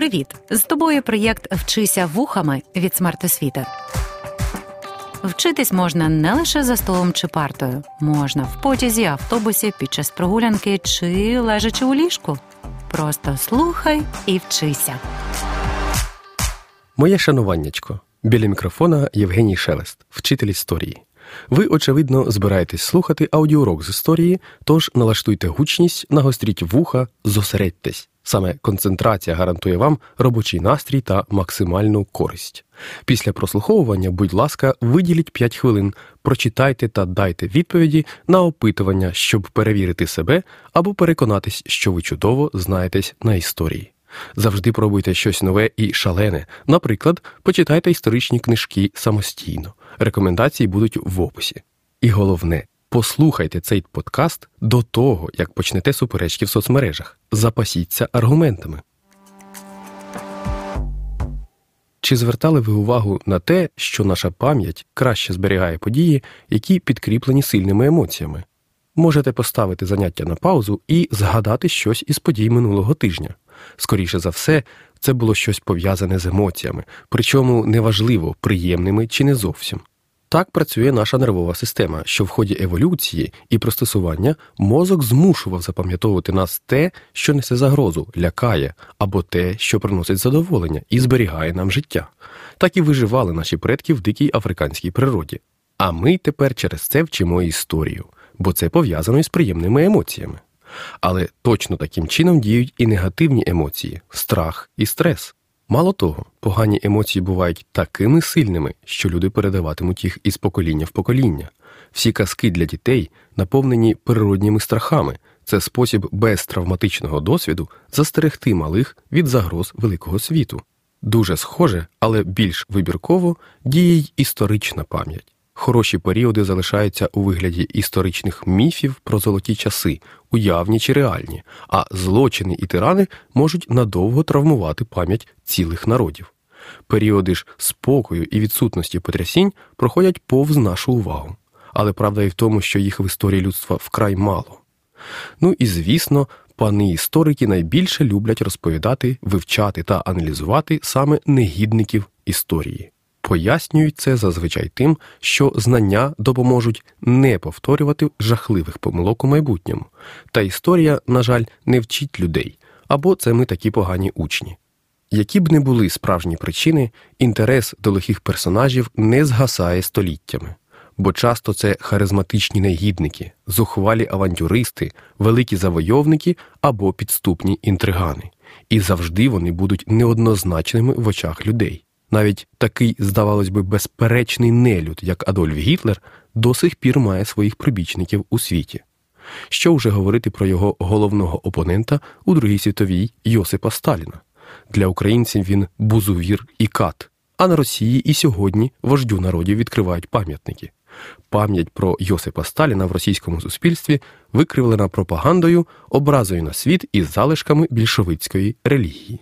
Привіт! З тобою проєкт Вчися вухами від смертосвіти. Вчитись можна не лише за столом чи партою, можна в потязі, автобусі, під час прогулянки чи лежачи у ліжку. Просто слухай і вчися. Моє шануваннячко. Біля мікрофона Євгеній Шелест, вчитель історії. Ви, очевидно, збираєтесь слухати аудіоурок з історії, тож налаштуйте гучність, нагостріть вуха, зосередьтесь. Саме концентрація гарантує вам робочий настрій та максимальну користь. Після прослуховування, будь ласка, виділіть 5 хвилин, прочитайте та дайте відповіді на опитування, щоб перевірити себе або переконатись, що ви чудово знаєтесь на історії. Завжди пробуйте щось нове і шалене. Наприклад, почитайте історичні книжки самостійно. Рекомендації будуть в описі. І головне, послухайте цей подкаст до того, як почнете суперечки в соцмережах. Запасіться аргументами. Чи звертали ви увагу на те, що наша пам'ять краще зберігає події, які підкріплені сильними емоціями? Можете поставити заняття на паузу і згадати щось із подій минулого тижня. Скоріше за все, це було щось пов'язане з емоціями, причому неважливо, приємними чи не зовсім. Так працює наша нервова система, що в ході еволюції і пристосування мозок змушував запам'ятовувати нас те, що несе загрозу, лякає, або те, що приносить задоволення і зберігає нам життя. Так і виживали наші предки в дикій африканській природі. А ми тепер через це вчимо історію, бо це пов'язано із приємними емоціями. Але точно таким чином діють і негативні емоції страх і стрес. Мало того, погані емоції бувають такими сильними, що люди передаватимуть їх із покоління в покоління. Всі казки для дітей наповнені природніми страхами. Це спосіб без травматичного досвіду застерегти малих від загроз великого світу. Дуже схоже, але більш вибірково діє й історична пам'ять. Хороші періоди залишаються у вигляді історичних міфів про золоті часи, уявні чи реальні, а злочини і тирани можуть надовго травмувати пам'ять цілих народів. Періоди ж спокою і відсутності потрясінь проходять повз нашу увагу, але правда і в тому, що їх в історії людства вкрай мало. Ну і звісно, пани історики найбільше люблять розповідати, вивчати та аналізувати саме негідників історії пояснюють це зазвичай тим, що знання допоможуть не повторювати жахливих помилок у майбутньому, та історія, на жаль, не вчить людей або це ми такі погані учні. Які б не були справжні причини, інтерес до лихих персонажів не згасає століттями, бо часто це харизматичні негідники, зухвалі авантюристи, великі завойовники або підступні інтригани, і завжди вони будуть неоднозначними в очах людей. Навіть такий, здавалось би, безперечний нелюд, як Адольф Гітлер, до сих пір має своїх прибічників у світі. Що вже говорити про його головного опонента у Другій світовій Йосипа Сталіна. Для українців він бузувір і кат, а на Росії і сьогодні вождю народів відкривають пам'ятники. Пам'ять про Йосипа Сталіна в російському суспільстві викривлена пропагандою, образою на світ і залишками більшовицької релігії.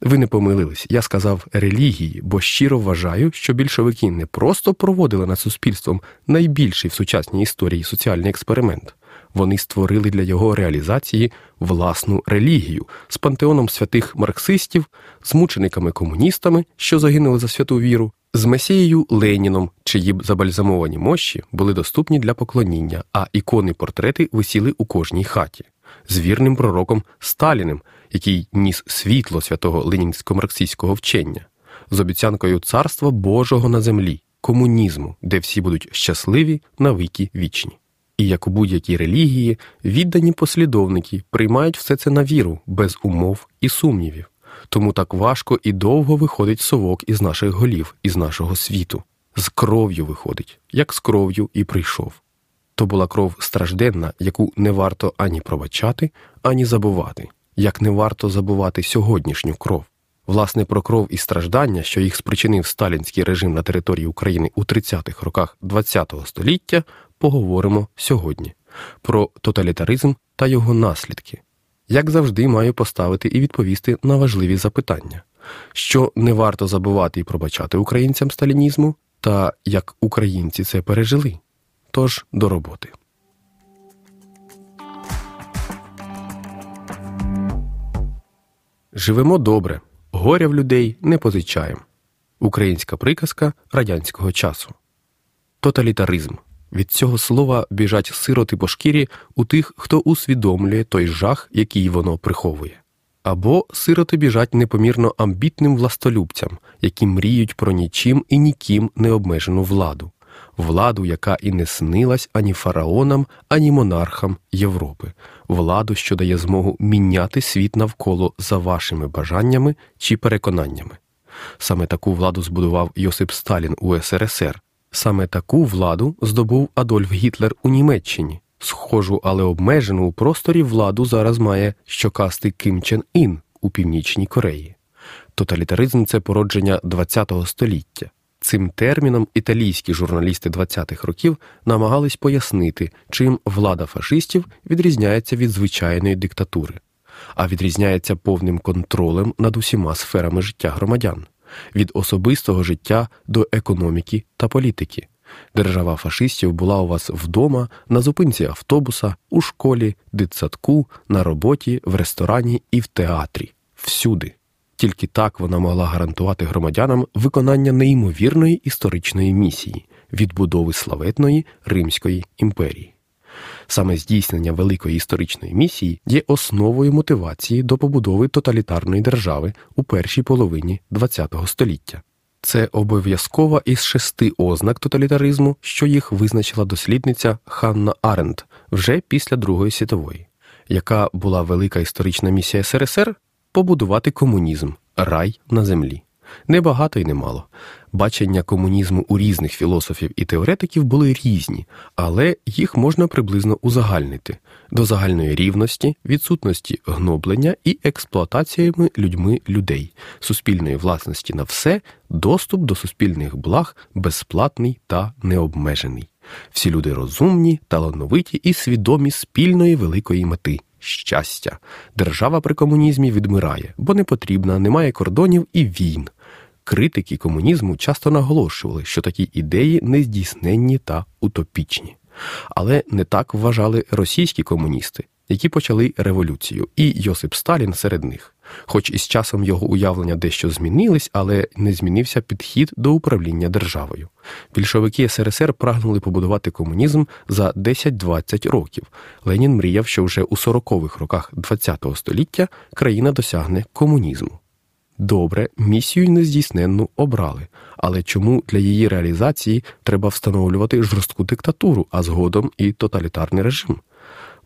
Ви не помилились, я сказав релігії, бо щиро вважаю, що більшовики не просто проводили над суспільством найбільший в сучасній історії соціальний експеримент, вони створили для його реалізації власну релігію з пантеоном святих марксистів, з мучениками комуністами, що загинули за святу віру, з месією Леніном, чиї б забальзамовані мощі були доступні для поклоніння, а ікони портрети висіли у кожній хаті, з вірним пророком Сталіним який ніс світло святого ленінсько-марксистського вчення, з обіцянкою царства Божого на землі, комунізму, де всі будуть щасливі навіки вічні. І як у будь-якій релігії, віддані послідовники приймають все це на віру, без умов і сумнівів. Тому так важко і довго виходить совок із наших голів, із нашого світу. З кров'ю виходить, як з кров'ю і прийшов. То була кров стражденна, яку не варто ані пробачати, ані забувати як не варто забувати сьогоднішню кров. Власне, про кров і страждання, що їх спричинив сталінський режим на території України у 30-х роках ХХ століття, поговоримо сьогодні, про тоталітаризм та його наслідки. Як завжди, маю поставити і відповісти на важливі запитання, що не варто забувати і пробачати українцям сталінізму, та як українці це пережили. Тож до роботи. Живемо добре, горя в людей не позичаємо. Українська приказка радянського часу. Тоталітаризм. Від цього слова біжать сироти по шкірі у тих, хто усвідомлює той жах, який воно приховує. Або сироти біжать непомірно амбітним властолюбцям, які мріють про нічим і ніким не обмежену владу, владу, яка і не снилась ані фараонам, ані монархам Європи, владу, що дає змогу міняти світ навколо за вашими бажаннями чи переконаннями. Саме таку владу збудував Йосип Сталін у СРСР. Саме таку владу здобув Адольф Гітлер у Німеччині. Схожу, але обмежену у просторі владу зараз має щокастий Ким Чен Ін у Північній Кореї. Тоталітаризм це породження ХХ століття. Цим терміном італійські журналісти 20-х років намагались пояснити, чим влада фашистів відрізняється від звичайної диктатури, а відрізняється повним контролем над усіма сферами життя громадян від особистого життя до економіки та політики. Держава фашистів була у вас вдома, на зупинці автобуса, у школі, дитсадку, на роботі, в ресторані і в театрі всюди. Тільки так вона могла гарантувати громадянам виконання неймовірної історичної місії відбудови славетної Римської імперії. Саме здійснення великої історичної місії є основою мотивації до побудови тоталітарної держави у першій половині ХХ століття. Це обов'язкова із шести ознак тоталітаризму, що їх визначила дослідниця Ханна Аренд вже після Другої світової, яка була велика історична місія СРСР побудувати комунізм, рай на землі. Небагато і немало. Бачення комунізму у різних філософів і теоретиків були різні, але їх можна приблизно узагальнити до загальної рівності, відсутності гноблення і експлуатаціями людьми людей, суспільної власності на все, доступ до суспільних благ безплатний та необмежений. Всі люди розумні, талановиті і свідомі спільної великої мети. Щастя, держава при комунізмі відмирає, бо не потрібна, немає кордонів і війн. Критики комунізму часто наголошували, що такі ідеї нездійсненні та утопічні. Але не так вважали російські комуністи, які почали революцію, і Йосип Сталін серед них. Хоч із часом його уявлення дещо змінились, але не змінився підхід до управління державою. Більшовики СРСР прагнули побудувати комунізм за 10-20 років. Ленін мріяв, що вже у 40-х роках ХХ століття країна досягне комунізму. Добре, місію нездійсненну обрали, але чому для її реалізації треба встановлювати жорстку диктатуру, а згодом і тоталітарний режим?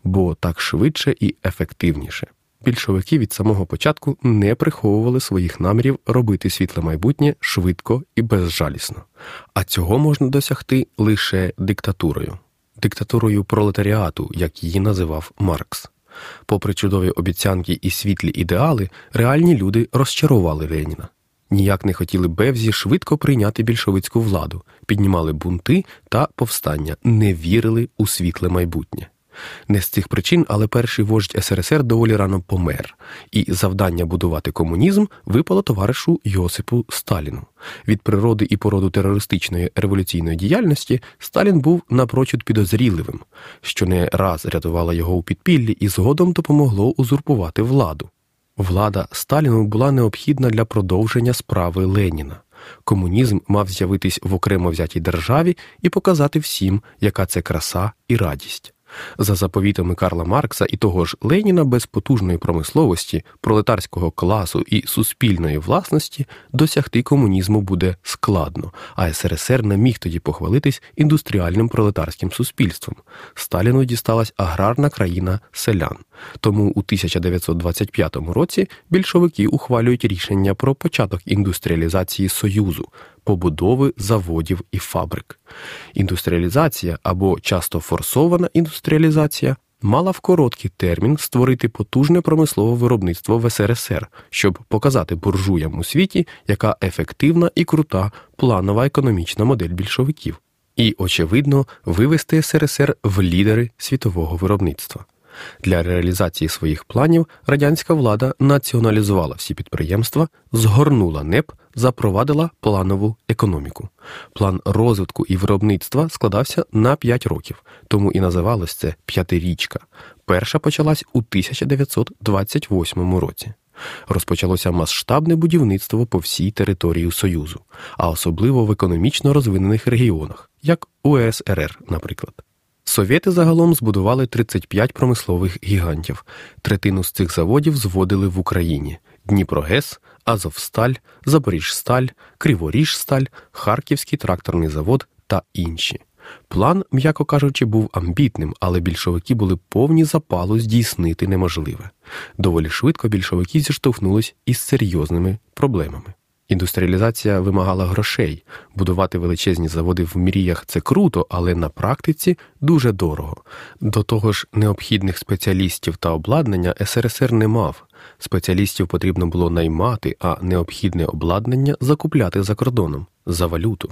Бо так швидше і ефективніше. Більшовики від самого початку не приховували своїх намірів робити світле майбутнє швидко і безжалісно, а цього можна досягти лише диктатурою, диктатурою пролетаріату, як її називав Маркс. Попри чудові обіцянки і світлі ідеали, реальні люди розчарували Леніна. Ніяк не хотіли Бевзі швидко прийняти більшовицьку владу, піднімали бунти та повстання, не вірили у світле майбутнє. Не з цих причин, але перший вождь СРСР доволі рано помер, і завдання будувати комунізм випало товаришу Йосипу Сталіну. Від природи і породу терористичної революційної діяльності Сталін був напрочуд підозріливим, що не раз рятувало його у підпіллі і згодом допомогло узурпувати владу. Влада Сталіну була необхідна для продовження справи Леніна. Комунізм мав з'явитись в окремо взятій державі і показати всім, яка це краса і радість. За заповітами Карла Маркса і того ж Леніна без потужної промисловості, пролетарського класу і суспільної власності досягти комунізму буде складно, а СРСР не міг тоді похвалитись індустріальним пролетарським суспільством. Сталіну дісталась аграрна країна селян. Тому у 1925 році більшовики ухвалюють рішення про початок індустріалізації Союзу, побудови заводів і фабрик. Індустріалізація або часто форсована індустріалізація мала в короткий термін створити потужне промислове виробництво в СРСР, щоб показати буржуям у світі, яка ефективна і крута планова економічна модель більшовиків, і, очевидно, вивести СРСР в лідери світового виробництва. Для реалізації своїх планів радянська влада націоналізувала всі підприємства, згорнула НЕП, запровадила планову економіку. План розвитку і виробництва складався на 5 років, тому і називалось це п'ятирічка. Перша почалась у 1928 році. Розпочалося масштабне будівництво по всій території Союзу, а особливо в економічно розвинених регіонах, як УСРР, наприклад. Совєти загалом збудували 35 промислових гігантів. Третину з цих заводів зводили в Україні: Дніпрогес, Азовсталь, Запоріжсталь, Криворіжсталь, Харківський тракторний завод та інші. План, м'яко кажучи, був амбітним, але більшовики були повні запалу здійснити неможливе. Доволі швидко більшовики зіштовхнулись із серйозними проблемами. Індустріалізація вимагала грошей. Будувати величезні заводи в мріях це круто, але на практиці дуже дорого. До того ж, необхідних спеціалістів та обладнання СРСР не мав. Спеціалістів потрібно було наймати, а необхідне обладнання закупляти за кордоном за валюту.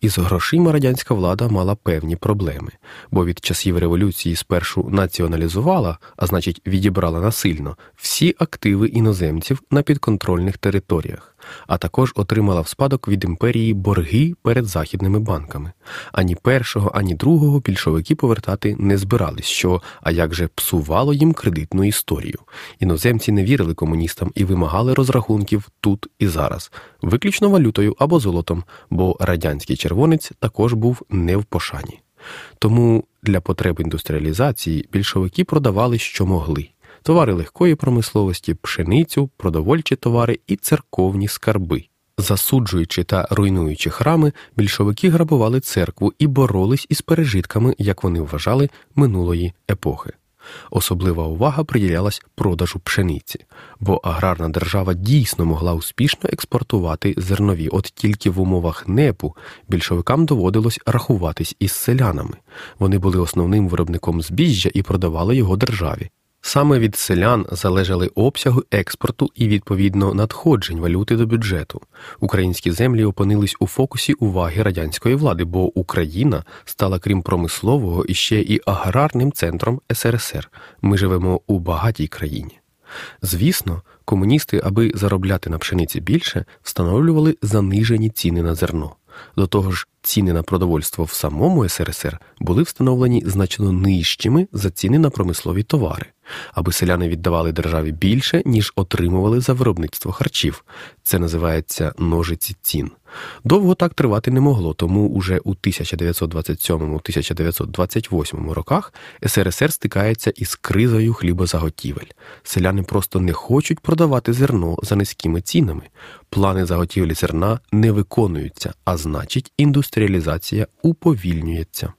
Із грошима радянська влада мала певні проблеми, бо від часів революції спершу націоналізувала, а значить, відібрала насильно всі активи іноземців на підконтрольних територіях, а також отримала в спадок від імперії борги перед західними банками. Ані першого, ані другого більшовики повертати не збирались, що а як же псувало їм кредитну історію. Іноземці не вірили комуністам і вимагали розрахунків тут і зараз, виключно валютою або золотом, бо радянський червонець також був не в пошані. Тому для потреб індустріалізації більшовики продавали, що могли. Товари легкої промисловості, пшеницю, продовольчі товари і церковні скарби. Засуджуючи та руйнуючи храми, більшовики грабували церкву і боролись із пережитками, як вони вважали, минулої епохи. Особлива увага приділялась продажу пшениці, бо аграрна держава дійсно могла успішно експортувати зернові, от тільки в умовах непу більшовикам доводилось рахуватись із селянами. Вони були основним виробником збіжжя і продавали його державі. Саме від селян залежали обсяги експорту і відповідно надходжень валюти до бюджету. Українські землі опинились у фокусі уваги радянської влади, бо Україна стала крім промислового і ще і аграрним центром СРСР. Ми живемо у багатій країні. Звісно, комуністи, аби заробляти на пшениці більше, встановлювали занижені ціни на зерно. До того ж, ціни на продовольство в самому СРСР були встановлені значно нижчими за ціни на промислові товари, аби селяни віддавали державі більше, ніж отримували за виробництво харчів. Це називається ножиці цін. Довго так тривати не могло, тому уже у 1927-1928 роках СРСР стикається із кризою хлібозаготівель. Селяни просто не хочуть продавати зерно за низькими цінами. Плани заготівлі зерна не виконуються, а значить, індустріалізація уповільнюється.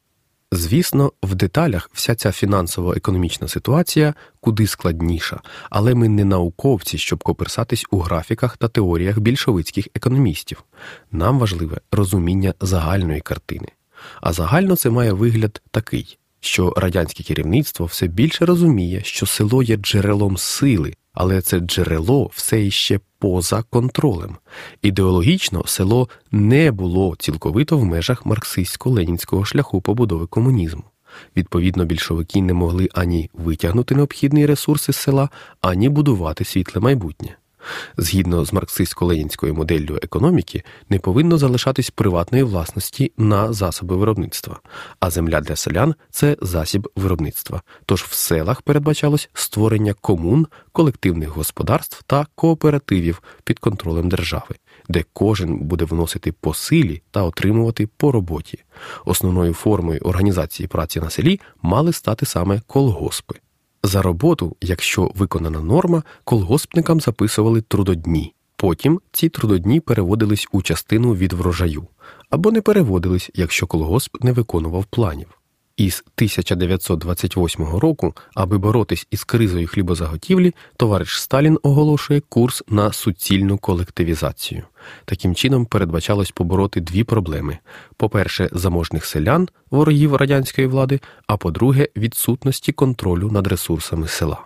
Звісно, в деталях вся ця фінансово-економічна ситуація куди складніша, але ми не науковці, щоб коперсатись у графіках та теоріях більшовицьких економістів. Нам важливе розуміння загальної картини. А загально це має вигляд такий, що радянське керівництво все більше розуміє, що село є джерелом сили, але це джерело все іще поза контролем. Ідеологічно село не було цілковито в межах марксистсько-ленінського шляху побудови комунізму. Відповідно, більшовики не могли ані витягнути необхідні ресурси з села, ані будувати світле майбутнє. Згідно з марксистсько-ленінською моделлю економіки, не повинно залишатись приватної власності на засоби виробництва, а земля для селян це засіб виробництва. Тож в селах передбачалось створення комун, колективних господарств та кооперативів під контролем держави, де кожен буде вносити по силі та отримувати по роботі. Основною формою організації праці на селі мали стати саме колгоспи. За роботу, якщо виконана норма, колгоспникам записували трудодні. Потім ці трудодні переводились у частину від врожаю або не переводились, якщо колгосп не виконував планів. Із 1928 року, аби боротись із кризою хлібозаготівлі, товариш Сталін оголошує курс на суцільну колективізацію. Таким чином передбачалось побороти дві проблеми: по-перше, заможних селян, ворогів радянської влади, а по-друге, відсутності контролю над ресурсами села.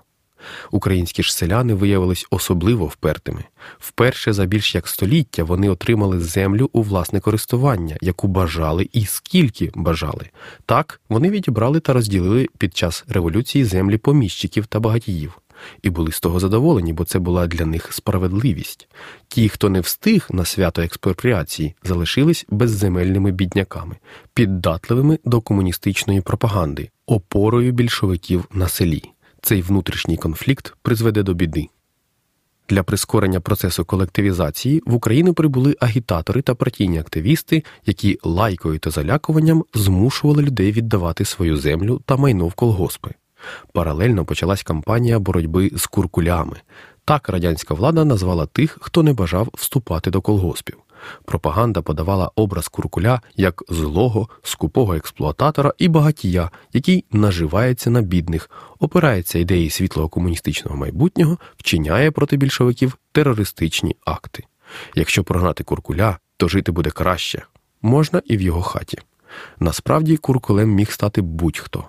Українські ж селяни виявились особливо впертими. Вперше за більш як століття вони отримали землю у власне користування, яку бажали і скільки бажали. Так вони відібрали та розділили під час революції землі поміщиків та багатіїв. І були з того задоволені, бо це була для них справедливість. Ті, хто не встиг на свято експропріації, залишились безземельними бідняками, піддатливими до комуністичної пропаганди, опорою більшовиків на селі цей внутрішній конфлікт призведе до біди. Для прискорення процесу колективізації в Україну прибули агітатори та партійні активісти, які лайкою та залякуванням змушували людей віддавати свою землю та майно в колгоспи. Паралельно почалась кампанія боротьби з куркулями. Так радянська влада назвала тих, хто не бажав вступати до колгоспів. Пропаганда подавала образ куркуля як злого, скупого експлуататора і багатія, який наживається на бідних, опирається ідеї світлого комуністичного майбутнього, вчиняє проти більшовиків терористичні акти. Якщо прогнати куркуля, то жити буде краще, можна і в його хаті. Насправді куркулем міг стати будь-хто.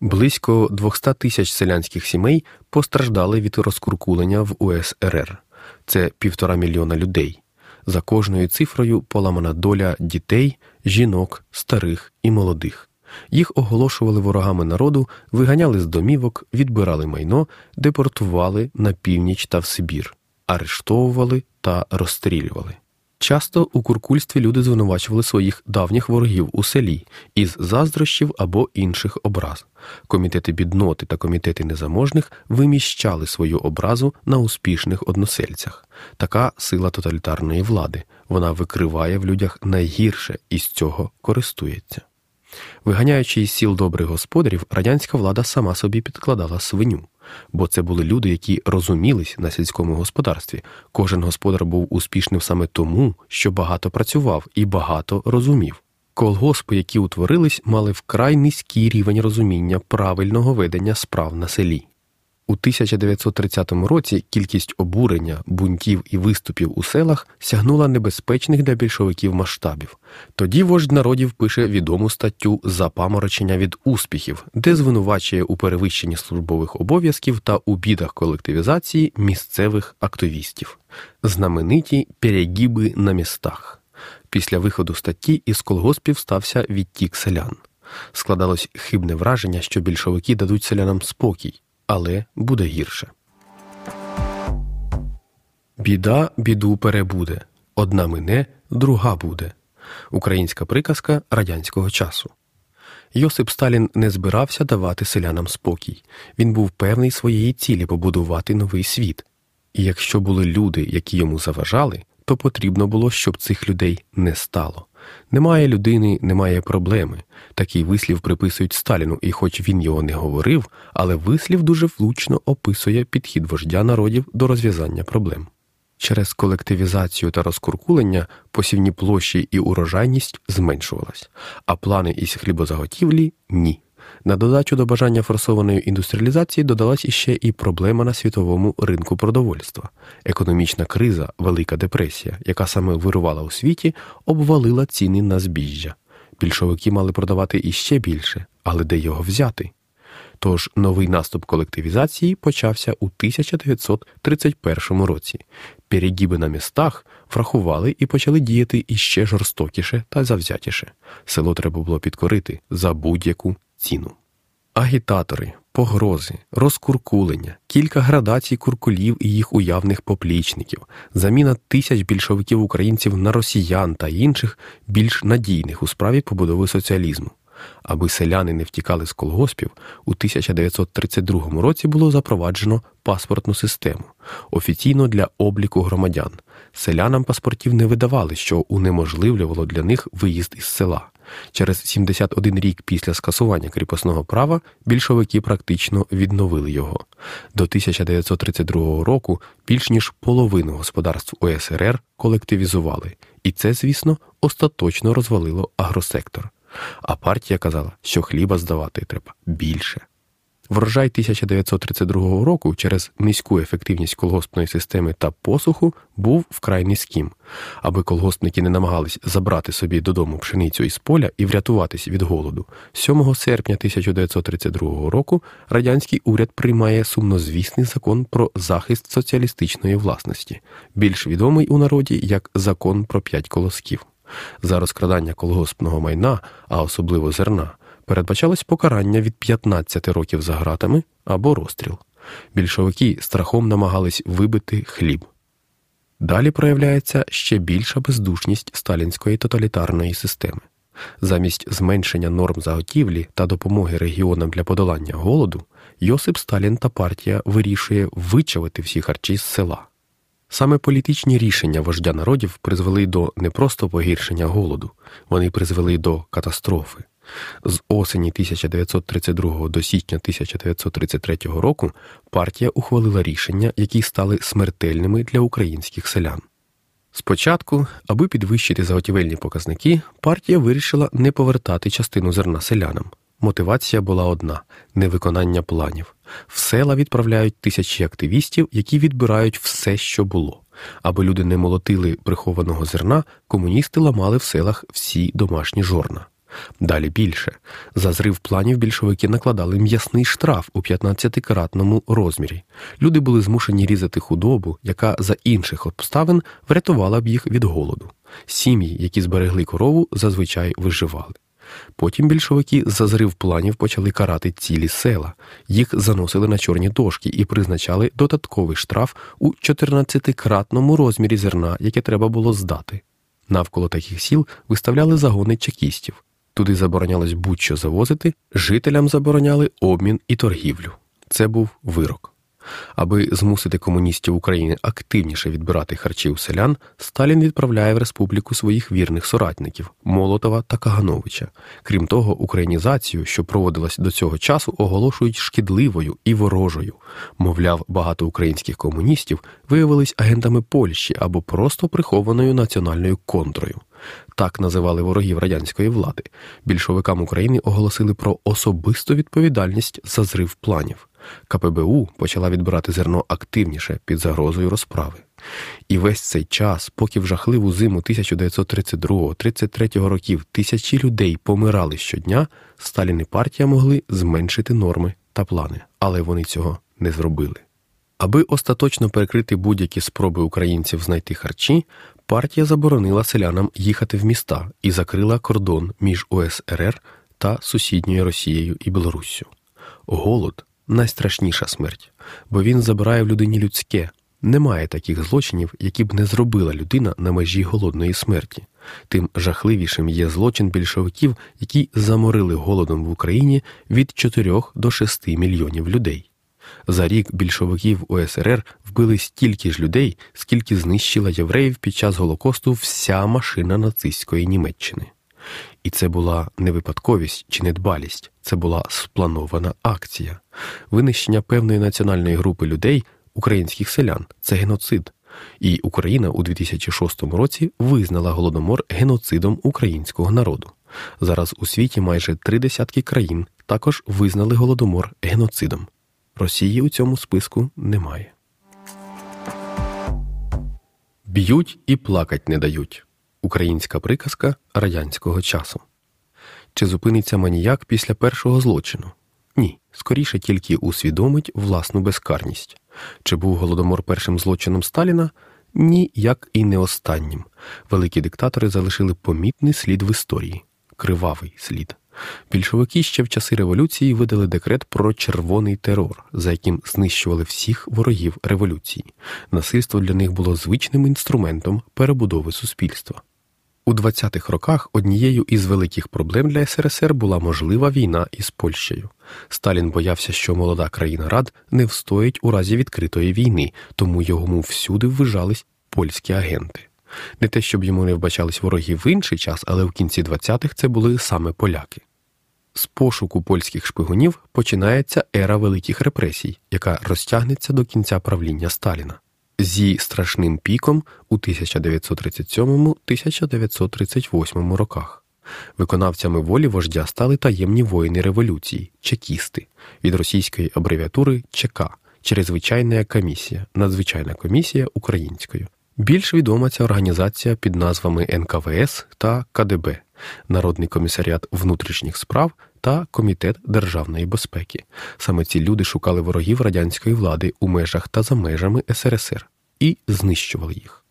Близько 200 тисяч селянських сімей постраждали від розкуркулення в УСРР. Це півтора мільйона людей. За кожною цифрою поламана доля дітей, жінок, старих і молодих. Їх оголошували ворогами народу, виганяли з домівок, відбирали майно, депортували на північ та в Сибір, арештовували та розстрілювали. Часто у куркульстві люди звинувачували своїх давніх ворогів у селі із заздрощів або інших образ. Комітети бідноти та комітети незаможних виміщали свою образу на успішних односельцях. Така сила тоталітарної влади. Вона викриває в людях найгірше і з цього користується. Виганяючи із сіл добрих господарів, радянська влада сама собі підкладала свиню бо це були люди, які розумілись на сільському господарстві. Кожен господар був успішним саме тому, що багато працював і багато розумів. Колгоспи, які утворились, мали вкрай низький рівень розуміння правильного ведення справ на селі. У 1930 році кількість обурення, бунтів і виступів у селах сягнула небезпечних для більшовиків масштабів. Тоді вождь народів пише відому статтю Запаморочення від успіхів, де звинувачує у перевищенні службових обов'язків та у бідах колективізації місцевих активістів, знамениті перегіби на містах. Після виходу статті із колгоспів стався відтік селян. Складалось хибне враження, що більшовики дадуть селянам спокій але буде гірше. Біда біду перебуде. Одна мине, друга буде. Українська приказка радянського часу. Йосип Сталін не збирався давати селянам спокій. Він був певний своєї цілі побудувати новий світ. І якщо були люди, які йому заважали, то потрібно було, щоб цих людей не стало. Немає людини, немає проблеми. Такий вислів приписують Сталіну, і хоч він його не говорив, але вислів дуже влучно описує підхід вождя народів до розв'язання проблем. Через колективізацію та розкуркулення посівні площі і урожайність зменшувалась, а плани із хлібозаготівлі ні. На додачу до бажання форсованої індустріалізації додалась іще і проблема на світовому ринку продовольства. Економічна криза, Велика депресія, яка саме вирувала у світі, обвалила ціни на збіжжя. Більшовики мали продавати іще більше, але де його взяти? Тож новий наступ колективізації почався у 1931 році. Перегіби на містах врахували і почали діяти іще жорстокіше та завзятіше. Село треба було підкорити за будь-яку ціну. Агітатори, погрози, розкуркулення, кілька градацій куркулів і їх уявних поплічників, заміна тисяч більшовиків українців на росіян та інших більш надійних у справі побудови соціалізму. Аби селяни не втікали з колгоспів, у 1932 році було запроваджено паспортну систему офіційно для обліку громадян. Селянам паспортів не видавали, що унеможливлювало для них виїзд із села. Через 71 рік після скасування кріпосного права більшовики практично відновили його. До 1932 року більш ніж половину господарств УСРР колективізували, і це, звісно, остаточно розвалило агросектор. А партія казала, що хліба здавати треба більше. Врожай 1932 року через низьку ефективність колгоспної системи та посуху був вкрай низьким. Аби колгоспники не намагались забрати собі додому пшеницю із поля і врятуватись від голоду, 7 серпня 1932 року радянський уряд приймає сумнозвісний закон про захист соціалістичної власності, більш відомий у народі як закон про п'ять колосків. За розкрадання колгоспного майна, а особливо зерна передбачалось покарання від 15 років за гратами або розстріл. Більшовики страхом намагались вибити хліб. Далі проявляється ще більша бездушність сталінської тоталітарної системи. Замість зменшення норм заготівлі та допомоги регіонам для подолання голоду, Йосип Сталін та партія вирішує вичавити всі харчі з села. Саме політичні рішення вождя народів призвели до не просто погіршення голоду, вони призвели до катастрофи. З осені 1932 до січня 1933 року партія ухвалила рішення, які стали смертельними для українських селян. Спочатку, аби підвищити заготівельні показники, партія вирішила не повертати частину зерна селянам. Мотивація була одна невиконання планів. В села відправляють тисячі активістів, які відбирають все, що було. Аби люди не молотили прихованого зерна, комуністи ламали в селах всі домашні жорна. Далі більше. За зрив планів більшовики накладали м'ясний штраф у 15-кратному розмірі. Люди були змушені різати худобу, яка за інших обставин врятувала б їх від голоду. Сім'ї, які зберегли корову, зазвичай виживали. Потім більшовики за зрив планів почали карати цілі села, їх заносили на чорні дошки і призначали додатковий штраф у 14-кратному розмірі зерна, яке треба було здати. Навколо таких сіл виставляли загони чекістів. Туди заборонялось будь-що завозити, жителям забороняли обмін і торгівлю. Це був вирок. Аби змусити комуністів України активніше відбирати харчі у селян, Сталін відправляє в республіку своїх вірних соратників Молотова та Кагановича. Крім того, українізацію, що проводилась до цього часу, оголошують шкідливою і ворожою. Мовляв, багато українських комуністів виявились агентами Польщі або просто прихованою національною контрою. Так називали ворогів радянської влади. Більшовикам України оголосили про особисту відповідальність за зрив планів. КПБУ почала відбирати зерно активніше під загрозою розправи. І весь цей час, поки в жахливу зиму 1932-33 років тисячі людей помирали щодня, Сталін і партія могли зменшити норми та плани, але вони цього не зробили. Аби остаточно перекрити будь-які спроби українців знайти харчі, партія заборонила селянам їхати в міста і закрила кордон між УСРР та сусідньою Росією і Білоруссю. Голод найстрашніша смерть, бо він забирає в людині людське. Немає таких злочинів, які б не зробила людина на межі голодної смерті. Тим жахливішим є злочин більшовиків, які заморили голодом в Україні від 4 до 6 мільйонів людей. За рік більшовиків УСРР вбили стільки ж людей, скільки знищила євреїв під час Голокосту вся машина нацистської Німеччини. І це була не випадковість чи недбалість, це була спланована акція. Винищення певної національної групи людей, українських селян, це геноцид. І Україна у 2006 році визнала голодомор геноцидом українського народу. Зараз у світі майже три десятки країн також визнали голодомор геноцидом. Росії у цьому списку немає. Б'ють і плакать не дають. Українська приказка радянського часу. Чи зупиниться маніяк після першого злочину? Ні. Скоріше тільки усвідомить власну безкарність. Чи був голодомор першим злочином Сталіна? Ні, як і не останнім. Великі диктатори залишили помітний слід в історії кривавий слід. Більшовики ще в часи революції видали декрет про червоний терор, за яким знищували всіх ворогів революції. Насильство для них було звичним інструментом перебудови суспільства. У 20-х роках однією із великих проблем для СРСР була можлива війна із Польщею. Сталін боявся, що молода країна Рад не встоїть у разі відкритої війни, тому йому всюди ввижались польські агенти. Не те, щоб йому не вбачались вороги в інший час, але в кінці 20-х це були саме поляки. З пошуку польських шпигунів починається ера великих репресій, яка розтягнеться до кінця правління Сталіна зі страшним піком у 1937-1938 роках. Виконавцями волі вождя стали таємні воїни революції, чекісти від російської абревіатури ЧК, Чрезвичайна комісія, надзвичайна комісія українською. Більш відома ця організація під назвами НКВС та КДБ, Народний комісаріат внутрішніх справ та Комітет державної безпеки. Саме ці люди шукали ворогів радянської влади у межах та за межами СРСР і знищували їх.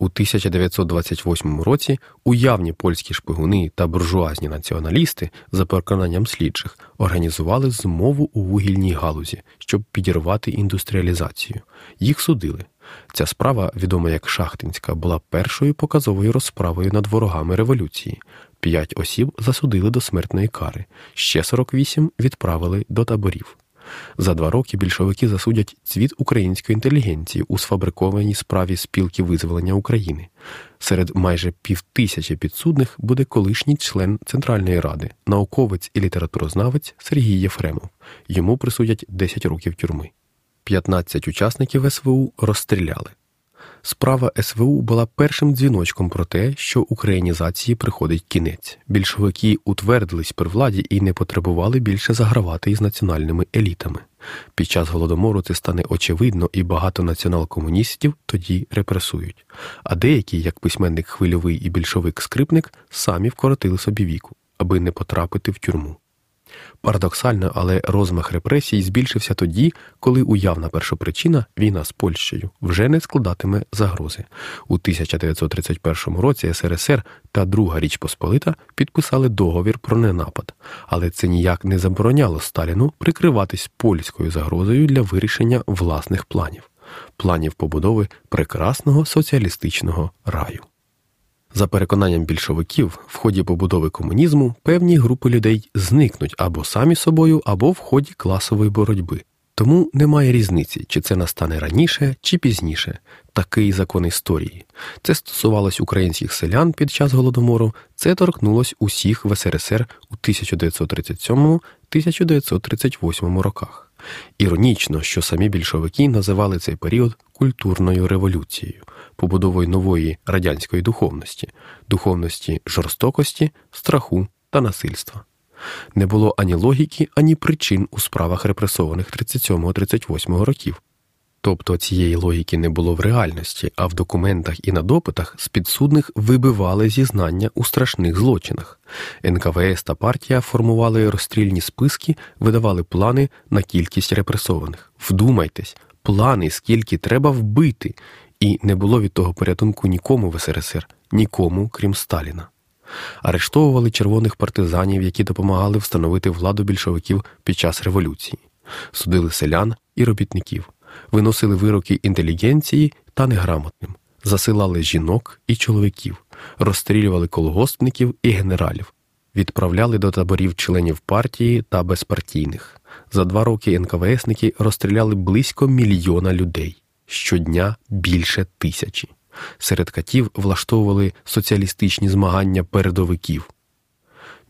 У 1928 році уявні польські шпигуни та буржуазні націоналісти, за переконанням слідчих, організували змову у вугільній галузі, щоб підірвати індустріалізацію. Їх судили. Ця справа, відома як Шахтинська, була першою показовою розправою над ворогами революції. П'ять осіб засудили до смертної кари, ще 48 відправили до таборів. За два роки більшовики засудять цвіт української інтелігенції у сфабрикованій справі спілки визволення України. Серед майже півтисячі підсудних буде колишній член Центральної ради, науковець і літературознавець Сергій Єфремов. Йому присудять 10 років тюрми. 15 учасників СВУ розстріляли. Справа СВУ була першим дзвіночком про те, що українізації приходить кінець. Більшовики утвердились при владі і не потребували більше загравати із національними елітами. Під час голодомору це стане очевидно, і багато націонал-комуністів тоді репресують. А деякі, як письменник хвильовий і більшовик скрипник, самі вкоротили собі віку, аби не потрапити в тюрму. Парадоксально, але розмах репресій збільшився тоді, коли уявна першопричина війна з Польщею вже не складатиме загрози. У 1931 році СРСР та Друга Річ Посполита підписали договір про ненапад, але це ніяк не забороняло Сталіну прикриватись польською загрозою для вирішення власних планів, планів побудови прекрасного соціалістичного раю. За переконанням більшовиків, в ході побудови комунізму певні групи людей зникнуть або самі собою, або в ході класової боротьби. Тому немає різниці, чи це настане раніше, чи пізніше. Такий закон історії. Це стосувалось українських селян під час голодомору, це торкнулось усіх в СРСР у 1937-1938 роках. Іронічно, що самі більшовики називали цей період культурною революцією, побудовою нової радянської духовності, духовності жорстокості, страху та насильства. Не було ані логіки, ані причин у справах репресованих 37-38 років. Тобто цієї логіки не було в реальності, а в документах і на допитах з підсудних вибивали зізнання у страшних злочинах. НКВС та партія формували розстрільні списки, видавали плани на кількість репресованих. Вдумайтесь, плани, скільки треба вбити, і не було від того порятунку нікому в СРСР, нікому, крім Сталіна. Арештовували червоних партизанів, які допомагали встановити владу більшовиків під час революції, судили селян і робітників. Виносили вироки інтелігенції та неграмотним, засилали жінок і чоловіків, розстрілювали колгоспників і генералів, відправляли до таборів членів партії та безпартійних. За два роки НКВСники розстріляли близько мільйона людей, щодня більше тисячі. Серед катів влаштовували соціалістичні змагання передовиків.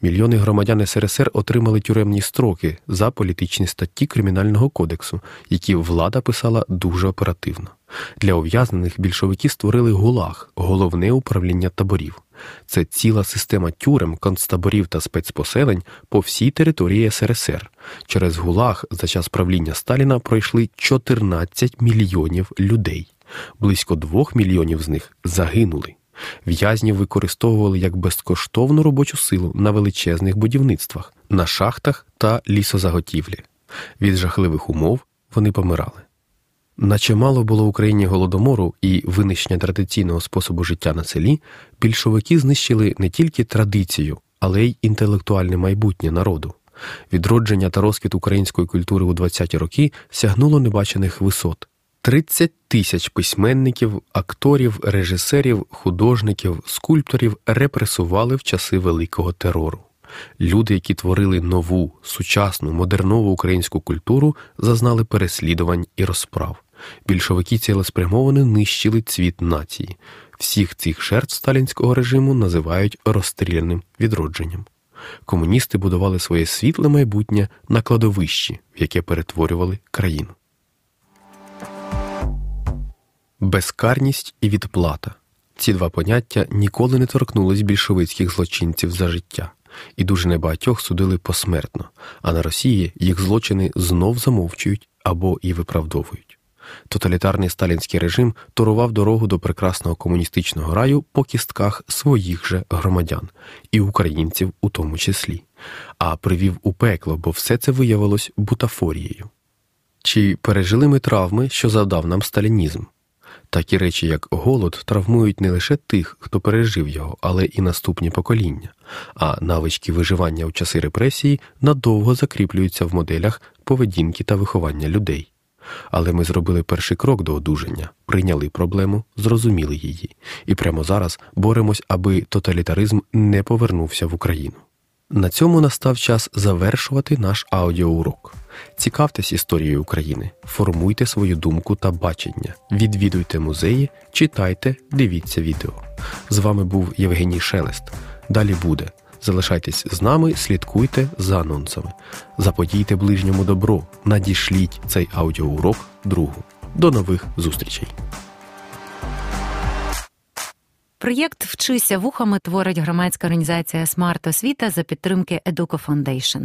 Мільйони громадян СРСР отримали тюремні строки за політичні статті Кримінального кодексу, які влада писала дуже оперативно. Для ув'язнених більшовики створили ГУЛАГ, головне управління таборів. Це ціла система тюрем, концтаборів та спецпоселень по всій території СРСР. Через ГУЛАГ за час правління Сталіна пройшли 14 мільйонів людей. Близько двох мільйонів з них загинули. В'язнів використовували як безкоштовну робочу силу на величезних будівництвах, на шахтах та лісозаготівлі. Від жахливих умов вони помирали. Наче мало було в Україні голодомору і винищення традиційного способу життя на селі, більшовики знищили не тільки традицію, але й інтелектуальне майбутнє народу. Відродження та розквіт української культури у 20-ті роки сягнуло небачених висот. 30 тисяч письменників, акторів, режисерів, художників, скульпторів репресували в часи великого терору. Люди, які творили нову, сучасну, модернову українську культуру, зазнали переслідувань і розправ. Більшовики цілеспрямовано нищили цвіт нації. Всіх цих жертв сталінського режиму називають розстріляним відродженням. Комуністи будували своє світле майбутнє на кладовищі, в яке перетворювали країну. Безкарність і відплата. Ці два поняття ніколи не торкнулись більшовицьких злочинців за життя, і дуже небагатьох судили посмертно, а на Росії їх злочини знов замовчують або і виправдовують. Тоталітарний сталінський режим торував дорогу до прекрасного комуністичного раю по кістках своїх же громадян і українців у тому числі, а привів у пекло, бо все це виявилось бутафорією. Чи пережили ми травми, що завдав нам сталінізм? Такі речі, як голод, травмують не лише тих, хто пережив його, але і наступні покоління, а навички виживання у часи репресії надовго закріплюються в моделях поведінки та виховання людей. Але ми зробили перший крок до одужання, прийняли проблему, зрозуміли її, і прямо зараз боремось, аби тоталітаризм не повернувся в Україну. На цьому настав час завершувати наш аудіоурок. Цікавтесь історією України, формуйте свою думку та бачення, відвідуйте музеї, читайте, дивіться відео. З вами був Євгеній Шелест. Далі буде. Залишайтесь з нами, слідкуйте за анонсами. Заподійте ближньому добро, надішліть цей аудіоурок другу. До нових зустрічей! Проєкт Вчися вухами творить громадська організація Смарт Освіта за підтримки Educo Foundation.